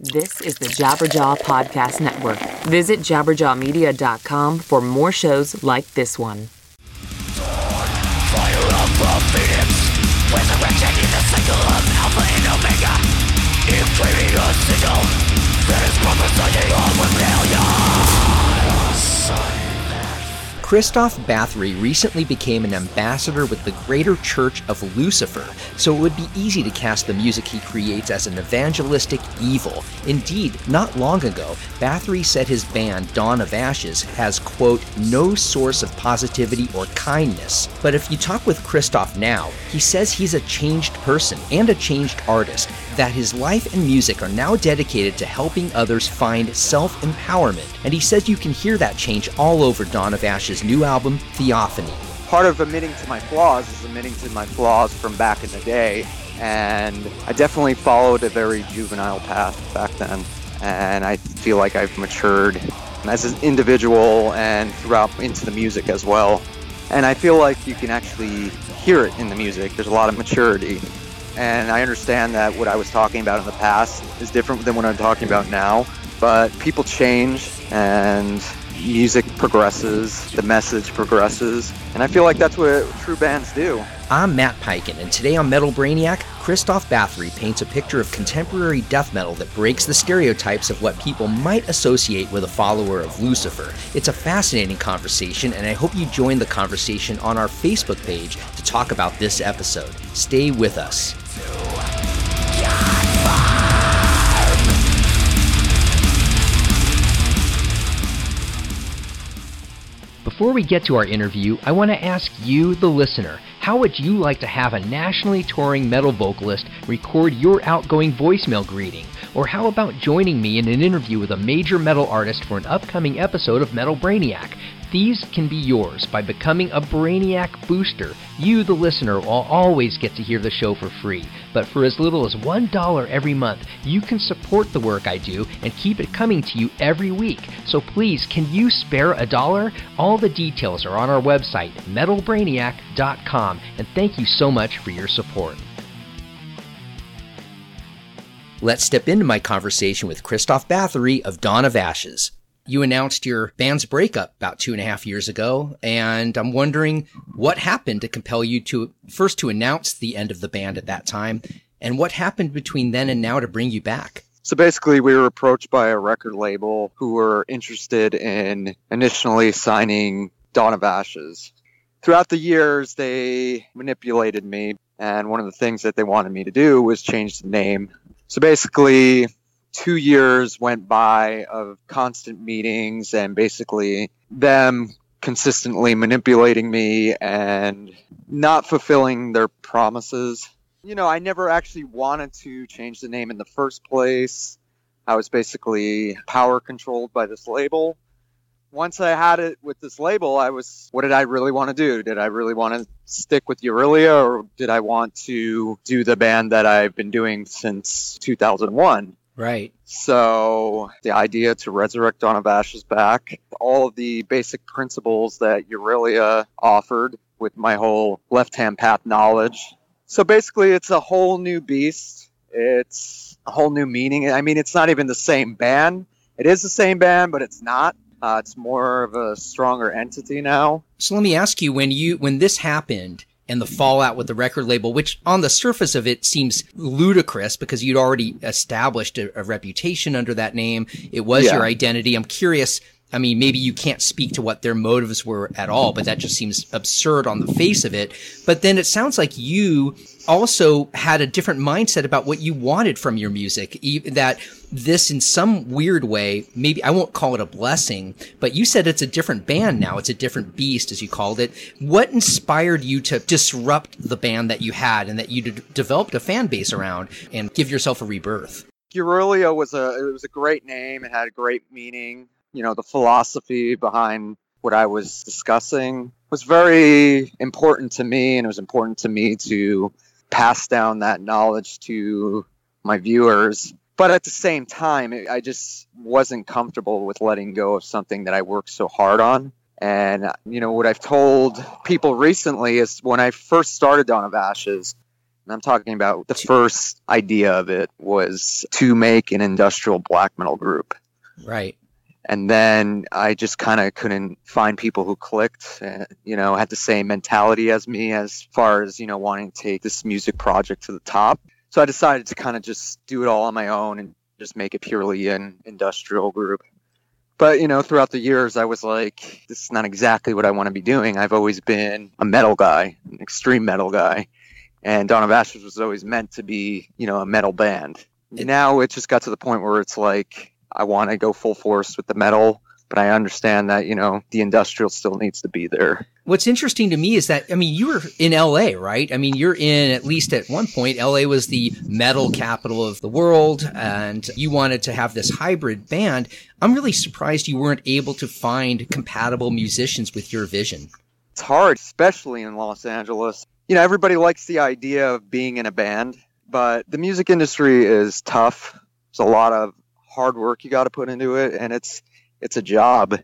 This is the Jabberjaw Podcast Network. Visit jabberjawmedia.com for more shows like this one. Fire the phoenix Resurrection in the cycle of Alpha and Omega a signal That is Son Kristof Bathory recently became an ambassador with the Greater Church of Lucifer, so it would be easy to cast the music he creates as an evangelistic evil. Indeed, not long ago, Bathory said his band Dawn of Ashes has, quote, no source of positivity or kindness. But if you talk with Kristof now, he says he's a changed person and a changed artist, that his life and music are now dedicated to helping others find self empowerment, and he says you can hear that change all over Dawn of Ashes' new album, Theophany. Part of admitting to my flaws is admitting to my flaws from back in the day, and I definitely followed a very juvenile path back then, and I feel like I've matured as an individual and throughout into the music as well. And I feel like you can actually hear it in the music. There's a lot of maturity and I understand that what I was talking about in the past is different than what I'm talking about now. But people change and music progresses, the message progresses, and I feel like that's what true bands do. I'm Matt Peiken, and today on Metal Brainiac, Kristof Bathory paints a picture of contemporary death metal that breaks the stereotypes of what people might associate with a follower of Lucifer. It's a fascinating conversation, and I hope you join the conversation on our Facebook page to talk about this episode. Stay with us. Before we get to our interview, I want to ask you, the listener, how would you like to have a nationally touring metal vocalist record your outgoing voicemail greeting? Or how about joining me in an interview with a major metal artist for an upcoming episode of Metal Brainiac? These can be yours by becoming a Brainiac Booster. You, the listener, will always get to hear the show for free. But for as little as $1 every month, you can support the work I do and keep it coming to you every week. So please, can you spare a dollar? All the details are on our website, metalbrainiac.com. And thank you so much for your support. Let's step into my conversation with Kristof Bathory of Dawn of Ashes you announced your band's breakup about two and a half years ago, and I'm wondering what happened to compel you to first to announce the end of the band at that time, and what happened between then and now to bring you back. So basically, we were approached by a record label who were interested in initially signing Dawn of Ashes. Throughout the years, they manipulated me, and one of the things that they wanted me to do was change the name. So basically, two years went by of constant meetings and basically them consistently manipulating me and not fulfilling their promises. You know, I never actually wanted to change the name in the first place. I was basically power controlled by this label. Once I had it with this label, I was, what did I really want to do? Did I really want to stick with Aurelia or did I want to do the band that I've been doing since 2001? Right. So the idea to resurrect Dawn of Ashes back, all of the basic principles that Aurelia offered with my whole left hand path knowledge. So basically, it's a whole new beast. It's a whole new meaning. I mean, it's not even the same band. It is the same band, but it's not. Uh, it's more of a stronger entity now. So let me ask you: when you when this happened, and the fallout with the record label, which on the surface of it seems ludicrous because you'd already established a, a reputation under that name. It was yeah. your identity. I'm curious. I mean, maybe you can't speak to what their motives were at all, but that just seems absurd on the face of it. But then it sounds like you also had a different mindset about what you wanted from your music. That this, in some weird way, maybe I won't call it a blessing, but you said it's a different band now. It's a different beast, as you called it. What inspired you to disrupt the band that you had and that you d- developed a fan base around and give yourself a rebirth? Aurelia was a it was a great name. It had a great meaning. You know, the philosophy behind what I was discussing was very important to me, and it was important to me to pass down that knowledge to my viewers. But at the same time, I just wasn't comfortable with letting go of something that I worked so hard on. And, you know, what I've told people recently is when I first started Dawn of Ashes, And I'm talking about the first idea of it was to make an industrial black metal group. Right. And then I just kind of couldn't find people who clicked, uh, you know, had the same mentality as me as far as, you know, wanting to take this music project to the top. So I decided to kind of just do it all on my own and just make it purely an industrial group. But, you know, throughout the years, I was like, this is not exactly what I want to be doing. I've always been a metal guy, an extreme metal guy and Dawn of Ashes was always meant to be, you know, a metal band. now it just got to the point where it's like I want to go full force with the metal, but I understand that you know the industrial still needs to be there. What's interesting to me is that I mean you were in LA, right? I mean you're in at least at one point LA was the metal capital of the world and you wanted to have this hybrid band. I'm really surprised you weren't able to find compatible musicians with your vision. It's hard, especially in Los Angeles you know, everybody likes the idea of being in a band, but the music industry is tough. There's a lot of hard work you got to put into it, and it's it's a job.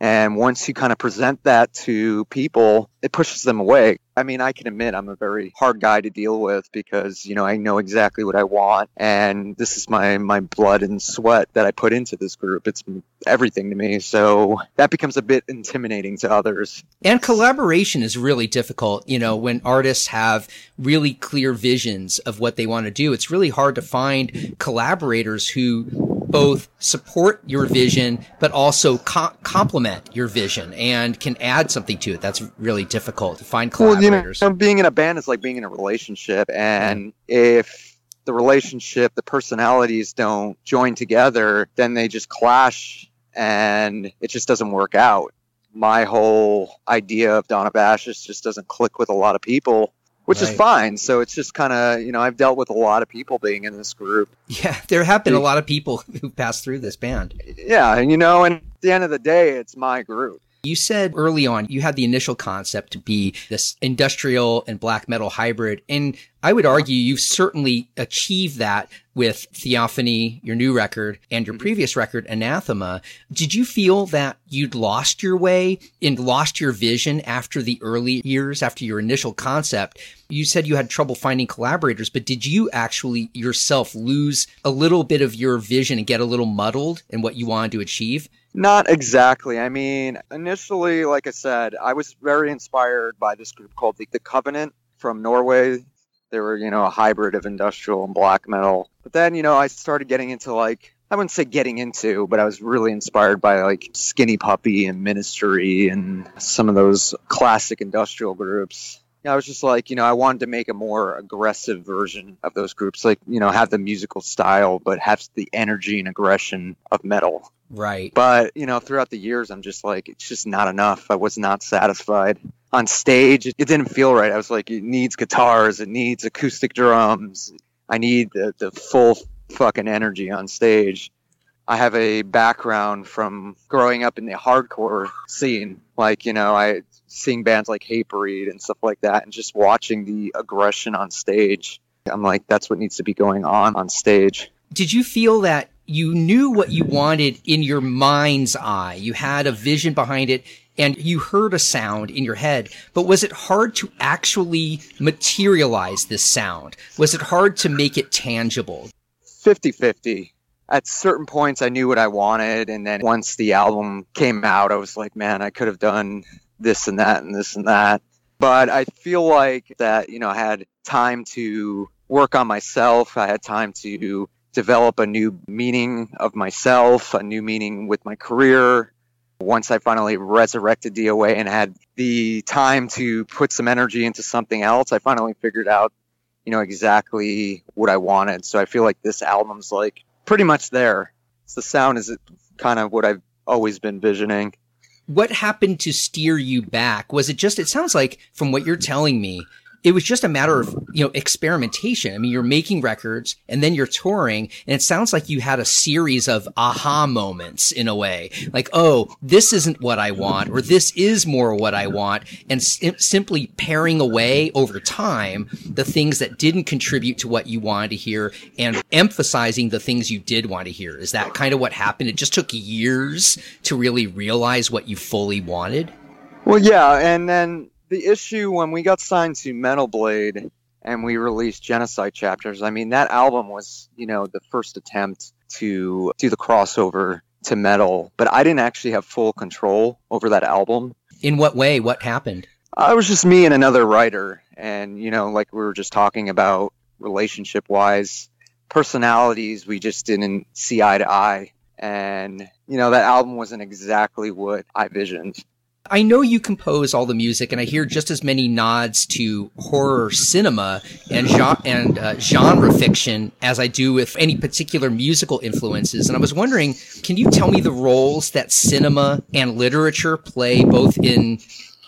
And once you kind of present that to people, it pushes them away. I mean, I can admit I'm a very hard guy to deal with because, you know, I know exactly what I want and this is my my blood and sweat that I put into this group. It's everything to me. So that becomes a bit intimidating to others. And collaboration is really difficult, you know, when artists have really clear visions of what they want to do. It's really hard to find collaborators who both support your vision but also co- complement your vision and can add something to it. That's really difficult to find collaborators. Well, you know, being in a band is like being in a relationship, and mm-hmm. if the relationship, the personalities don't join together, then they just clash, and it just doesn't work out. My whole idea of Dawn of Ashes just doesn't click with a lot of people which right. is fine. So it's just kind of, you know, I've dealt with a lot of people being in this group. Yeah, there have been a lot of people who passed through this band. Yeah, and you know, and at the end of the day, it's my group. You said early on you had the initial concept to be this industrial and black metal hybrid. And I would argue you've certainly achieved that with Theophany, your new record, and your mm-hmm. previous record, Anathema. Did you feel that you'd lost your way and lost your vision after the early years, after your initial concept? You said you had trouble finding collaborators, but did you actually yourself lose a little bit of your vision and get a little muddled in what you wanted to achieve? Not exactly. I mean, initially, like I said, I was very inspired by this group called the, the Kovenant from Norway. They were, you know, a hybrid of industrial and black metal. But then, you know, I started getting into like, I wouldn't say getting into, but I was really inspired by like Skinny Puppy and Ministry and some of those classic industrial groups. I was just like, you know, I wanted to make a more aggressive version of those groups, like, you know, have the musical style, but have the energy and aggression of metal. Right. But, you know, throughout the years, I'm just like, it's just not enough. I was not satisfied. On stage, it, didn't feel right. I was like, it needs guitars, it needs acoustic drums. I need the, the full fucking energy on stage. I have a background from growing up in the hardcore scene. Like, you know, I seeing bands like Hatebreed and stuff like that and just watching the aggression on stage. I'm like, that's what needs to be going on on stage. Did you feel that you knew what you wanted in your mind's eye. You had a vision behind it and you heard a sound in your head, but was it hard to actually materialize this sound? Was it hard to make it tangible? 50 50. At certain points, I knew what I wanted. And then once the album came out, I was like, man, I could have done this and that and this and that. But I feel like that, you know, I had time to work on myself. I had time to develop a new meaning of myself, a new meaning with my career. Once I finally resurrected DOA and had the time to put some energy into something else, I finally figured out, you know, exactly what I wanted. So I feel like this album's like pretty much there. the sound is kind of what I've always been visioning. What happened to steer you back? Was it just, it sounds like from what you're telling me, it was just a matter of, you know, experimentation. I mean, you're making records and then you're touring and it sounds like you had a series of aha moments in a way. Like, oh, this isn't what I want or this is more what I want. And sim- simply paring away over time the things that didn't contribute to what you wanted to hear and emphasizing the things you did want to hear. Is that kind of what happened? It just took years to really realize what you fully wanted? Well, yeah. And then the issue when we got signed to Metal Blade and we released Genocide Chapters. I mean, that album was, you know, the first attempt to do the crossover to metal, but I didn't actually have full control over that album. In what way? What happened? Uh, it was just me and another writer, and you know, like we were just talking about relationship wise, personalities, we just didn't see eye to eye. And, you know, that album wasn't exactly what I visioned. I know you compose all the music, and I hear just as many nods to horror cinema and, and uh, genre fiction as I do with any particular musical influences. And I was wondering, can you tell me the roles that cinema and literature play both in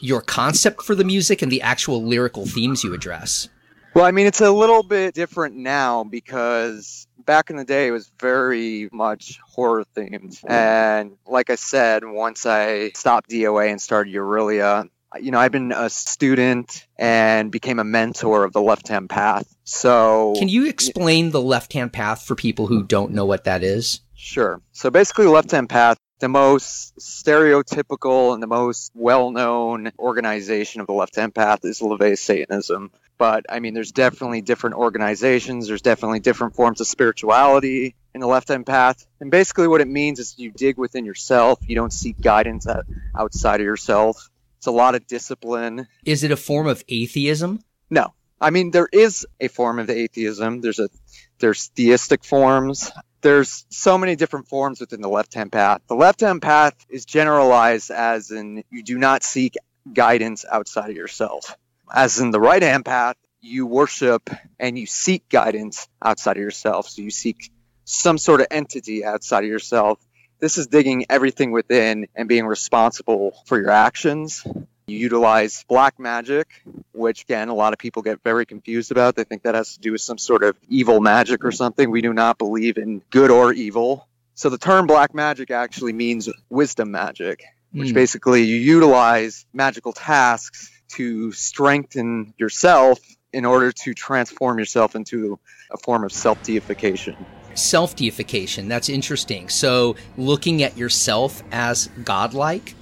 your concept for the music and the actual lyrical themes you address? Well, I mean, it's a little bit different now because back in the day it was very much horror themed. And like I said, once I stopped DOA and started Aurelia, you know, I've been a student and became a mentor of the left hand path. So, can you explain the left hand path for people who don't know what that is? Sure. So, basically, left hand path the most stereotypical and the most well-known organization of the left-hand path is LaVey Satanism. But I mean, there's definitely different organizations. There's definitely different forms of spirituality in the left-hand path. And basically, what it means is you dig within yourself. You don't seek guidance outside of yourself. It's a lot of discipline. Is it a form of atheism? No. I mean, there is a form of atheism. There's a there's theistic forms there's so many different forms within the left hand path. The left hand path is generalized as in you do not seek guidance outside of yourself. As in the right hand path, you worship and you seek guidance outside of yourself. So you seek some sort of entity outside of yourself. This is digging everything within and being responsible for your actions. You utilize black magic, which again, a lot of people get very confused about. They think that has to do with some sort of evil magic or something. We do not believe in good or evil. So the term black magic actually means wisdom magic, which mm. basically you utilize magical tasks to strengthen yourself in order to transform yourself into a form of self deification. Self deification, that's interesting. So looking at yourself as godlike?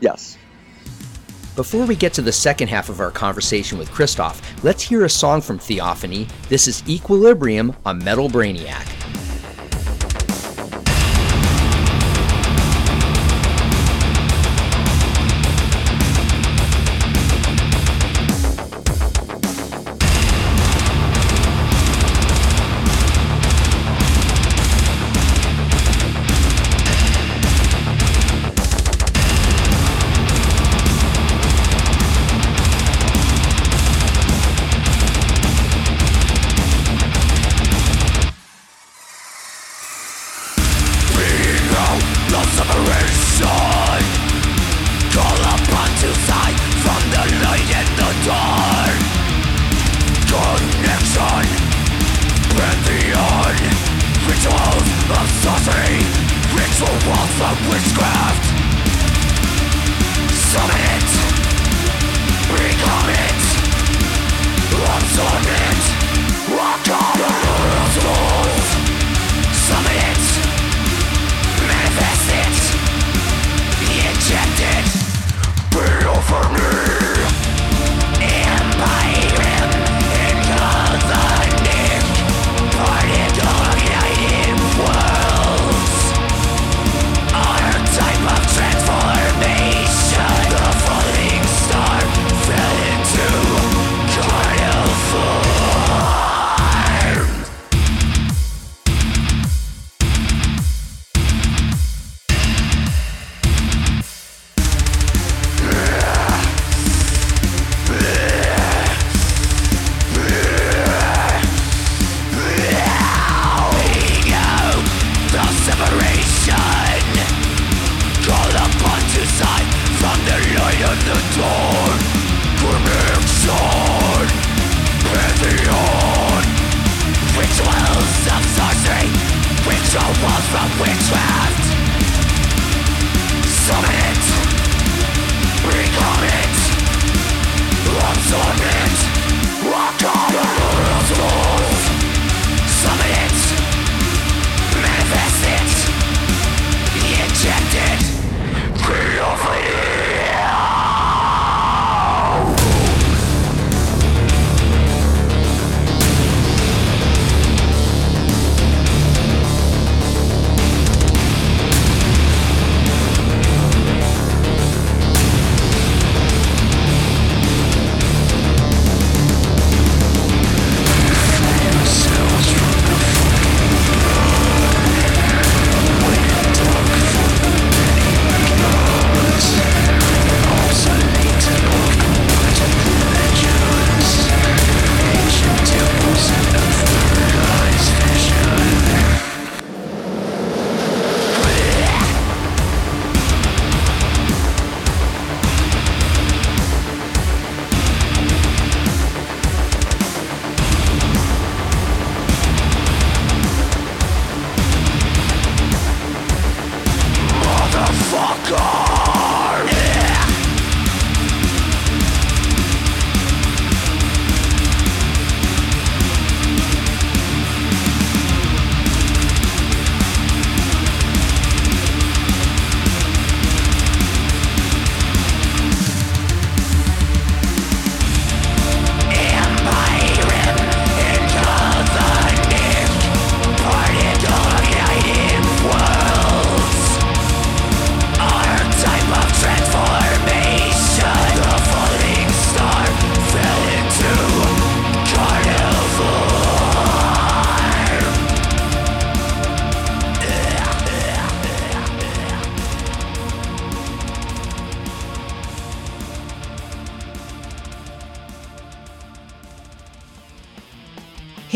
Yes. Before we get to the second half of our conversation with Kristof, let's hear a song from Theophany. This is Equilibrium on Metal Brainiac.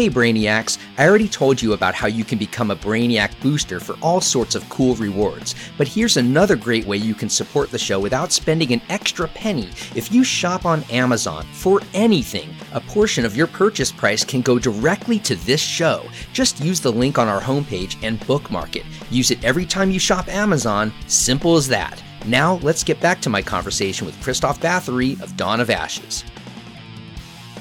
Hey Brainiacs, I already told you about how you can become a Brainiac booster for all sorts of cool rewards, but here's another great way you can support the show without spending an extra penny. If you shop on Amazon for anything, a portion of your purchase price can go directly to this show. Just use the link on our homepage and bookmark it. Use it every time you shop Amazon, simple as that. Now, let's get back to my conversation with Kristof Bathory of Dawn of Ashes.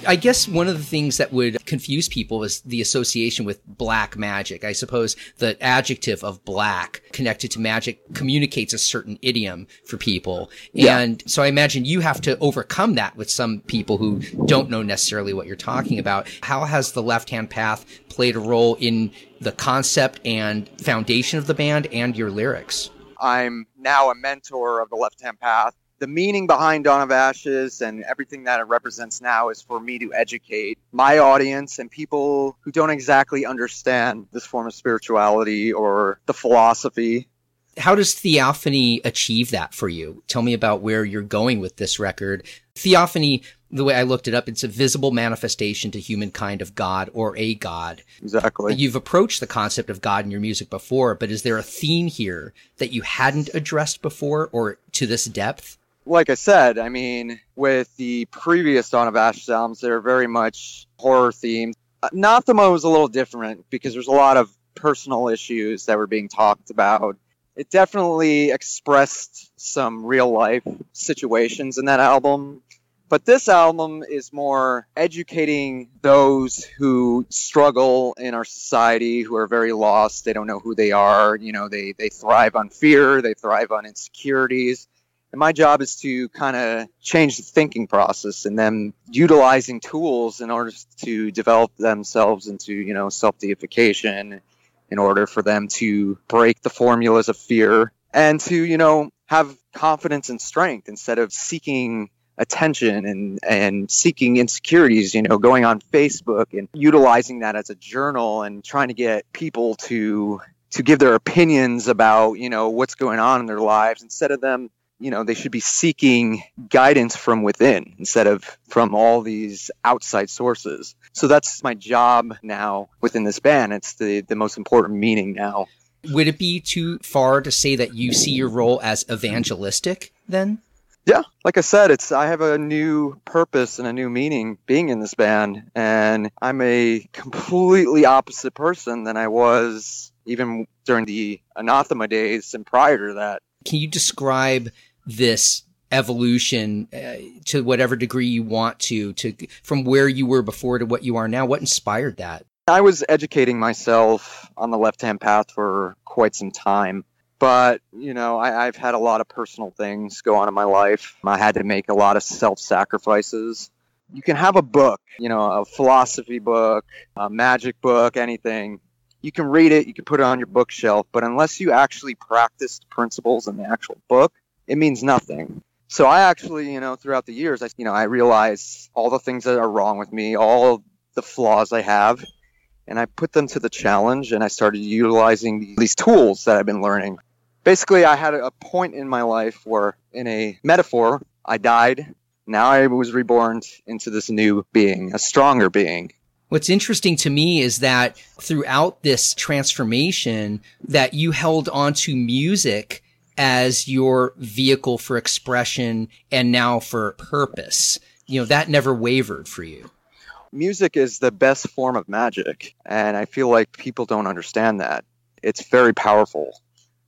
I guess one of the things that would confuse people is the association with black magic. I suppose the adjective of black connected to magic communicates a certain idiom for people. Yeah. And so I imagine you have to overcome that with some people who don't know necessarily what you're talking about. How has the left hand path played a role in the concept and foundation of the band and your lyrics? I'm now a mentor of the left hand path the meaning behind Dawn of Ashes and everything that it represents now is for me to educate my audience and people who don't exactly understand this form of spirituality or the philosophy. How does Theophany achieve that for you? Tell me about where you're going with this record. Theophany, the way I looked it up, it's a visible manifestation to humankind of God or a God. Exactly. You've approached the concept of God in your music before, but is there a theme here that you hadn't addressed before or to this depth? Like I said, I mean, with the previous Dawn of Ashes albums, they're very much horror themed. Uh, Anathema was a little different because there's a lot of personal issues that were being talked about. It definitely expressed some real life situations in that album. But this album is more educating those who struggle in our society, who are very lost. They don't know who they are. You know, they, they thrive on fear, they thrive on insecurities and my job is to kind of change the thinking process and then utilizing tools in order to develop themselves into, you know, self deification in order for them to break the formulas of fear and to, you know, have confidence and strength instead of seeking attention and and seeking insecurities you know going on facebook and utilizing that as a journal and trying to get people to to give their opinions about you know what's going on in their lives instead of them you know they should be seeking guidance from within instead of from all these outside sources. So that's my job now within this band. It's the the most important meaning now. Would it be too far to say that you see your role as evangelistic then? Yeah like i said it's i have a new purpose and a new meaning being in this band and i'm a completely opposite person than i was even during the anathema days and prior to that. Can you describe this evolution uh, to whatever degree you want to to from where you were before to what you are now what inspired that? I was educating myself on the left hand path for quite some time but you know I, have had a lot of personal things go on in my life. I had to make a lot of self-sacrifices. You can have a book you know a philosophy book a magic book anything. You can read it you can put it on your bookshelf but unless you actually practice the principles in the actual book it means nothing. So I actually, you know, throughout the years, I, you know, I realized all the things that are wrong with me, all the flaws I have, and I put them to the challenge and I started utilizing these tools that I've been learning. Basically, I had a point in my life where, in a metaphor, I died. Now I was reborn into this new being, a stronger being. What's interesting to me is that throughout this transformation that you held onto music as your vehicle for expression and now for purpose. You know, that never wavered for you. Music is the best form of magic, and I feel like people don't understand that. It's very powerful,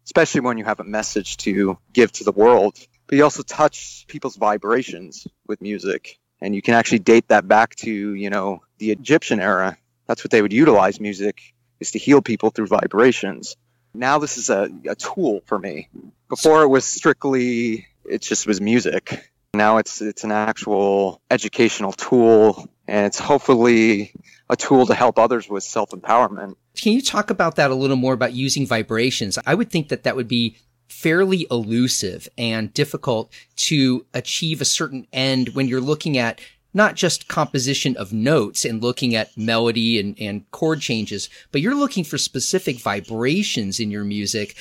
especially when you have a message to give to the world. But you also touch people's vibrations with music, and you can actually date that back to, you know, the Egyptian era. That's what they would utilize music is to heal people through vibrations now this is a, a tool for me. Before it was strictly it just was music. Now it's it's an actual educational tool and it's hopefully a tool to help others with self-empowerment. Can you talk about that a little more about using vibrations? I would think that that would be fairly elusive and difficult to achieve a certain end when you're looking at not just composition of notes and looking at melody and, and chord changes, but you're looking for specific vibrations in your music.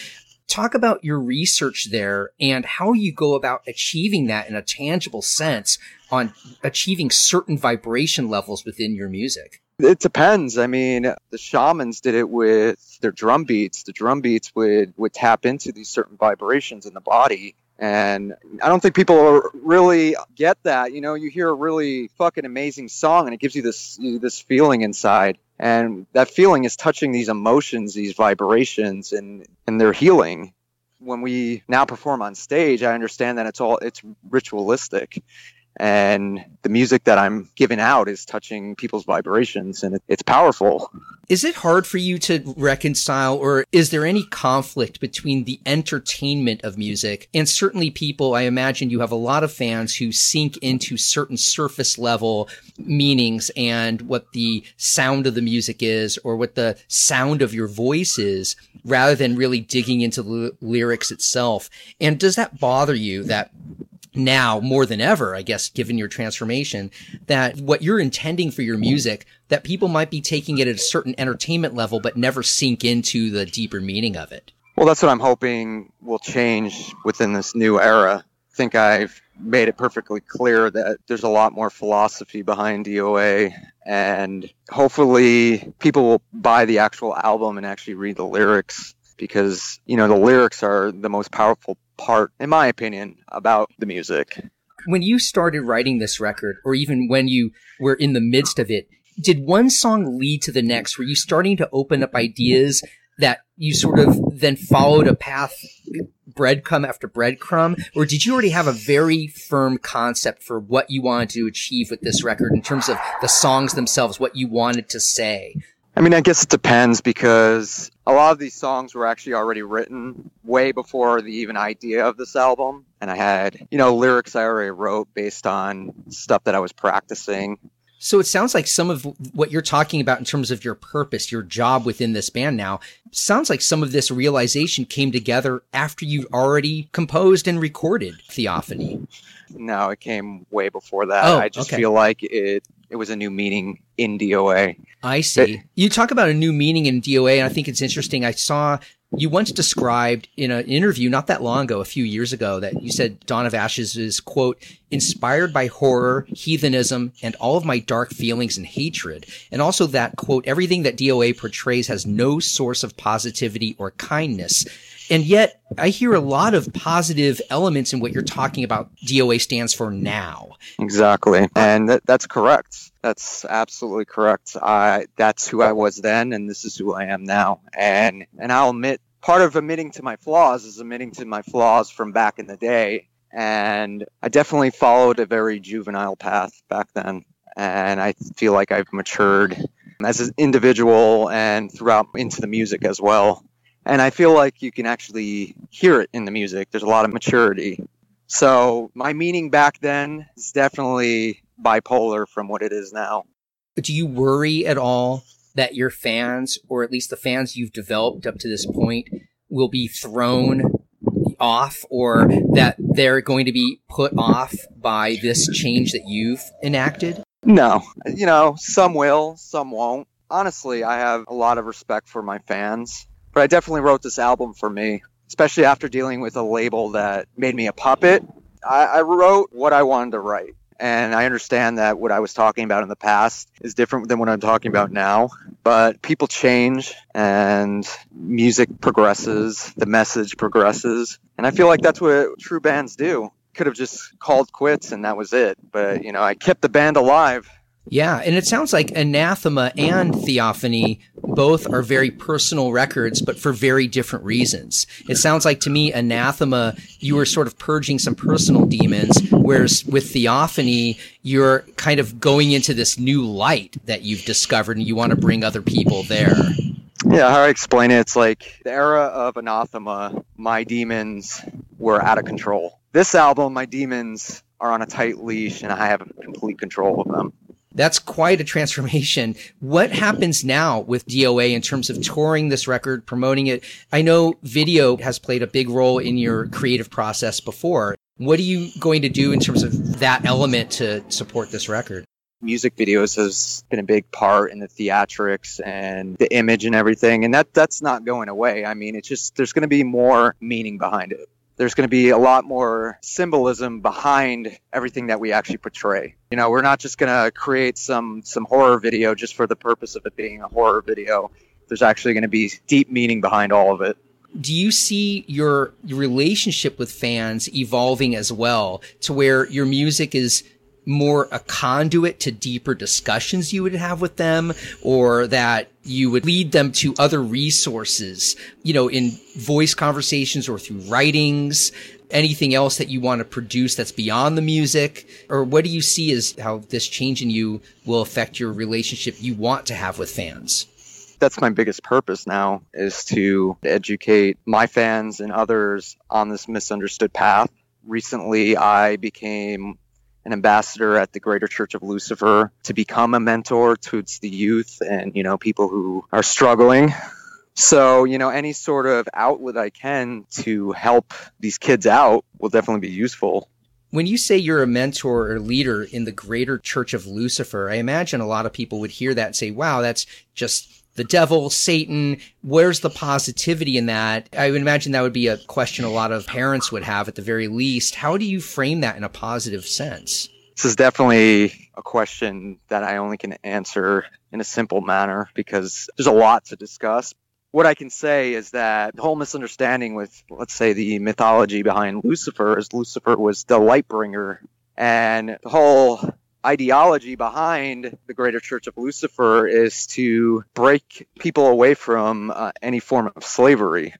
Talk about your research there and how you go about achieving that in a tangible sense on achieving certain vibration levels within your music. It depends. I mean, the shamans did it with their drum beats. The drum beats would would tap into these certain vibrations in the body. And I don't think people really get that. You know, you hear a really fucking amazing song and it gives you this this feeling inside. And that feeling is touching these emotions, these vibrations and and they're healing. When we now perform on stage, I understand that it's all it's ritualistic and the music that I'm giving out is touching people's vibrations and it's powerful. Is it hard for you to reconcile or is there any conflict between the entertainment of music and certainly people, I imagine you have a lot of fans who sink into certain surface level meanings and what the sound of the music is or what the sound of your voice is rather than really digging into the lyrics itself. And does that bother you that now more than ever, I guess, given your transformation, that what you're intending for your music, that people might be taking it at a certain entertainment level, but never sink into the deeper meaning of it. Well, that's what I'm hoping will change within this new era. I think I've made it perfectly clear that there's a lot more philosophy behind DOA, and hopefully people will buy the actual album and actually read the lyrics because, you know, the lyrics are the most powerful part, in my opinion, about the music. When you started writing this record, or even when you were in the midst of it, did one song lead to the next? Were you starting to open up ideas that you sort of then followed a path, breadcrumb after breadcrumb? Or did you already have a very firm concept for what you wanted to achieve with this record in terms of the songs themselves, what you wanted to say? I mean, I guess it depends because a lot of these songs were actually already written way before the even idea of this album. And I had, you know, lyrics I already wrote based on stuff that I was practicing. So it sounds like some of what you're talking about in terms of your purpose, your job within this band now, sounds like some of this realization came together after you already composed and recorded Theophany. No, it came way before that. Oh, I just okay. feel like it it was a new meaning in DOA. I see. It, you talk about a new meaning in DOA, and I think it's interesting. I saw you once described in an interview not that long ago, a few years ago, that you said Dawn of Ashes is, quote, inspired by horror, heathenism, and all of my dark feelings and hatred. And also that, quote, everything that DOA portrays has no source of positivity or kindness. And yet I hear a lot of positive elements in what you're talking about DOA stands for now. Exactly. Uh, and that, that's correct. That's absolutely correct. I that's who I was then and this is who I am now. And and I'll admit part of admitting to my flaws is admitting to my flaws from back in the day. And I definitely followed a very juvenile path back then. And I feel like I've matured as an individual and throughout into the music as well. And I feel like you can actually hear it in the music. There's a lot of maturity. So my meaning back then is definitely bipolar from what it is now. Do you worry at all that your fans, or at least the fans you've developed up to this point, will be thrown off or that they're going to be put off by this change that you've enacted? No. You know, some will, some won't. Honestly, I have a lot of respect for my fans but I definitely wrote this album for me, especially after dealing with a label that made me a puppet. I, I wrote what I wanted to write. And I understand that what I was talking about in the past is different than what I'm talking about now. But people change and music progresses, the message progresses. And I feel like that's what true bands do. Could have just called quits and that was it. But, you know, I kept the band alive yeah, and it sounds like Anathema and Theophany both are very personal records, but for very different reasons. It sounds like to me, Anathema, you were sort of purging some personal demons, whereas with Theophany, you're kind of going into this new light that you've discovered and you want to bring other people there. Yeah, how I explain it, it's like the era of Anathema, my demons were out of control. This album, my demons are on a tight leash and I have complete control of them. That's quite a transformation. What happens now with DOA in terms of touring this record, promoting it? I know video has played a big role in your creative process before. What are you going to do in terms of that element to support this record? Music videos has been a big part in the theatrics and the image and everything, and that that's not going away. I mean, it's just there's going to be more meaning behind it. There's going to be a lot more symbolism behind everything that we actually portray. You know, we're not just going to create some some horror video just for the purpose of it being a horror video. There's actually going to be deep meaning behind all of it. Do you see your, your relationship with fans evolving as well to where your music is more a conduit to deeper discussions you would have with them or that you would lead them to other resources, you know, in voice conversations or through writings, anything else that you want to produce that's beyond the music? Or what do you see as how this change in you will affect your relationship you want to have with fans? That's my biggest purpose now is to educate my fans and others on this misunderstood path. Recently, I became an ambassador at the Greater Church of Lucifer to become a mentor towards the youth and, you know, people who are struggling. So, you know, any sort of outlet I can to help these kids out will definitely be useful. When you say you're a mentor or leader in the Greater Church of Lucifer, I imagine a lot of people would hear that and say, wow, that's just the devil, Satan. Where's the positivity in that? I would imagine that would be a question a lot of parents would have at the very least. How do you frame that in a positive sense? This is definitely a question that I only can answer in a simple manner because there's a lot to discuss. What I can say is that the whole misunderstanding with, let's say, the mythology behind Lucifer is Lucifer was the light bringer. And the whole ideology behind the Greater Church of Lucifer is to break people away from uh, any form of slavery.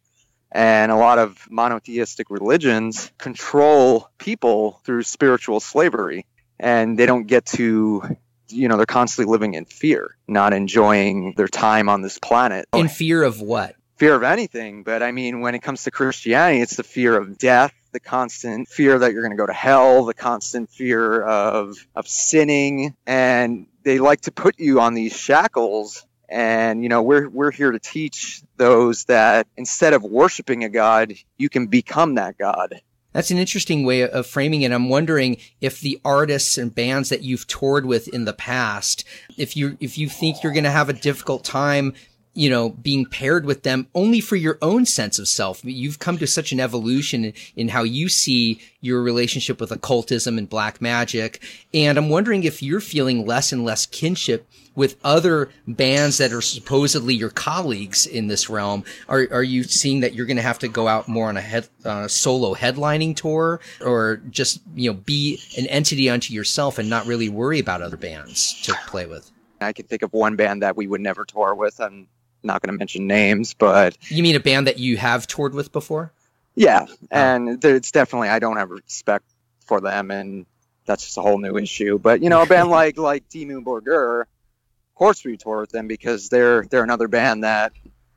And a lot of monotheistic religions control people through spiritual slavery. And they don't get to, you know, they're constantly living in fear, not enjoying their time on this planet. In fear of what? Fear of anything. But I mean, when it comes to Christianity, it's the fear of death, the constant fear that you're going to go to hell, the constant fear of of sinning, and they like to put you on these shackles. And you know, we're we're here to teach those that instead of worshiping a god, you can become that god. That's an interesting way of framing it. I'm wondering if the artists and bands that you've toured with in the past, if you if you think you're going to have a difficult time you know, being paired with them only for your own sense of self. You've come to such an evolution in how you see your relationship with occultism and black magic. And I'm wondering if you're feeling less and less kinship with other bands that are supposedly your colleagues in this realm. Are, are you seeing that you're going to have to go out more on a head, uh, solo headlining tour or just, you know, be an entity unto yourself and not really worry about other bands to play with? I can think of one band that we would never tour with, and not going to mention names, but you mean a band that you have toured with before? Yeah, oh. and it's definitely I don't have respect for them, and that's just a whole new issue. But you know, a band like like Dimmu Borgir, of course we tour with them because they're they're another band that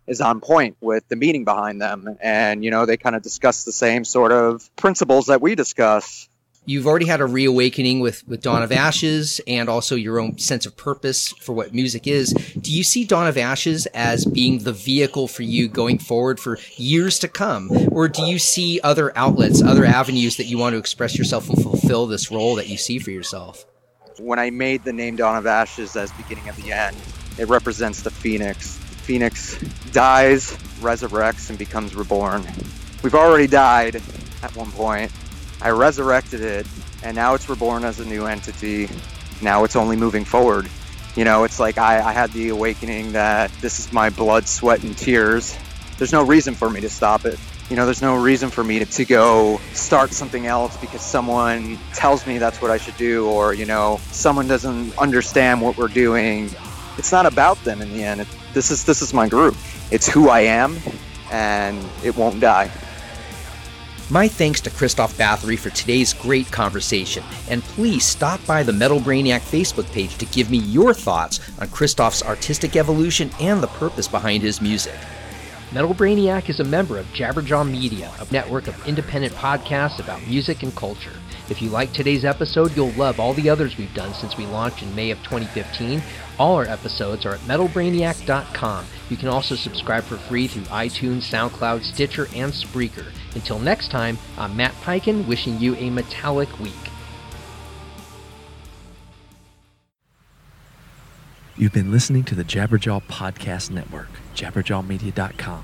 is on point with the meaning behind them, and you know they kind of discuss the same sort of principles that we discuss you've already had a reawakening with, with Dawn of Ashes and also your own sense of purpose for what music is. Do you see Dawn of Ashes as being the vehicle for you going forward for years to come? Or do you see other outlets, other avenues that you want to express yourself and fulfill this role that you see for yourself? When I made the name Dawn of Ashes as beginning of the end, it represents the phoenix. The phoenix dies, resurrects, and becomes reborn. We've already died at one point, I resurrected it, and now it's reborn as a new entity. Now it's only moving forward. You know, it's like I, I had the awakening that this is my blood, sweat, and tears. There's no reason for me to stop it. You know, there's no reason for me to, to go start something else because someone tells me that's what I should do, or, you know, someone doesn't understand what we're doing. It's not about them in the end. It, this is this is my group. It's who I am, and it won't die. My thanks to Kristof Bathory for today's great conversation, and please stop by the Metal Brainiac Facebook page to give me your thoughts on Kristof's artistic evolution and the purpose behind his music. Metal Brainiac is a member of Jabberjaw Media, a network of independent podcasts about music and culture. If you like today's episode, you'll love all the others we've done since we launched in May of 2015. All our episodes are at metalbrainiac.com. You can also subscribe for free through iTunes, SoundCloud, Stitcher, and Spreaker. Until next time, I'm Matt Peiken wishing you a metallic week. You've been listening to the Jabberjaw Podcast Network, jabberjawmedia.com.